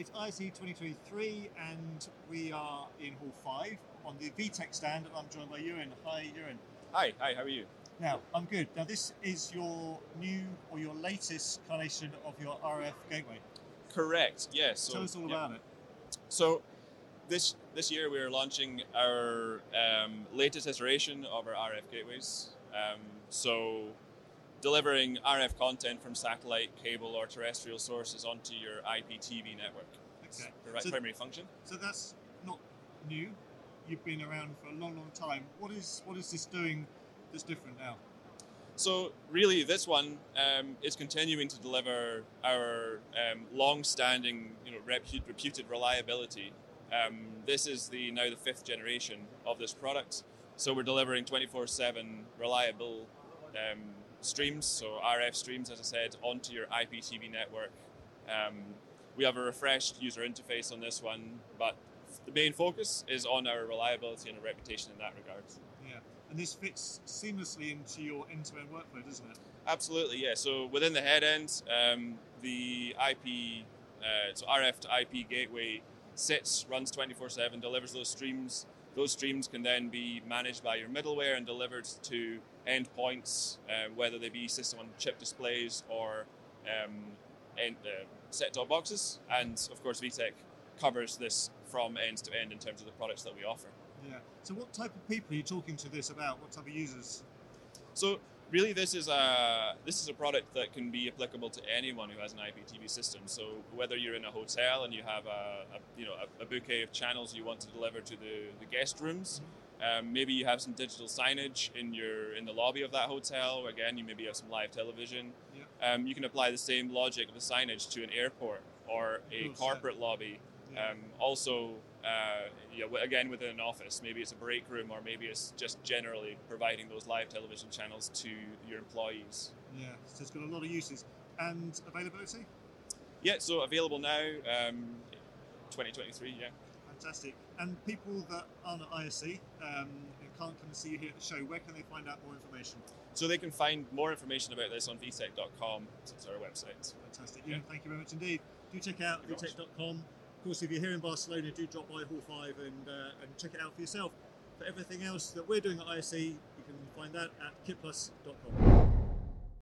it's ISE 2023, and we are in Hall 5 on the VITEC stand, and I'm joined by Euan. Hi, Euan. Hi, hi, how are you? Now, I'm good. Now, this is your new or your latest incarnation of your RF gateway. Correct, yes. Tell us all yeah. about it. So, this this year we're launching our um, latest iteration of our RF gateways. Um, so, delivering RF content from satellite, cable, or terrestrial sources onto your IPTV network. Okay. the right So- primary function. So that's not new. You've been around for a long, long time. What is what is this doing that's different now? So really, this one um, is continuing to deliver our um, long-standing, you know, repu- reputed reliability. Um, this is the now the fifth generation of this product. So we're delivering 24/7 reliable um, streams, so RF streams, as I said, onto your IPTV network. Um, we have a refreshed user interface on this one, but the main focus is on our reliability and our reputation in that regard. Yeah. And this fits seamlessly into your end-to-end workflow, doesn't it? Absolutely, yeah. So within the head end, um, the IP, uh, so RF to IP gateway sits, runs 24 7, delivers those streams. Those streams can then be managed by your middleware and delivered to endpoints, uh, whether they be system on chip displays or um, end, uh, set top boxes. And of course, VITEC covers this from end to end in terms of the products that we offer. Yeah. So what type of people are you talking to this about? What type of users? So really, this is a this is a product that can be applicable to anyone who has an IPTV system. So whether you're in a hotel and you have a, a you know a, a bouquet of channels you want to deliver to the, the guest rooms, um, maybe you have some digital signage in your in the lobby of that hotel. Again, you maybe have some live television. Yeah. Um, you can apply the same logic of the signage to an airport or a corporate lobby. Um, also, uh, yeah, again within an office, maybe it's a break room or maybe it's just generally providing those live television channels to your employees. yeah. So it's got a lot of uses and availability. Yeah, so available now, um, 2023. Yeah. Fantastic. And people that aren't at ISE um, and can't come and see you here at the show, where can they find out more information? So they can find more information about this on vitec.com. It's our website. Fantastic. Yeah. Thank you very much indeed. Do check out vitec.com. Of course, if you're here in Barcelona, do drop by Hall 5 and, uh, and check it out for yourself. For everything else that we're doing at ISE, you can find that at kitplus.com.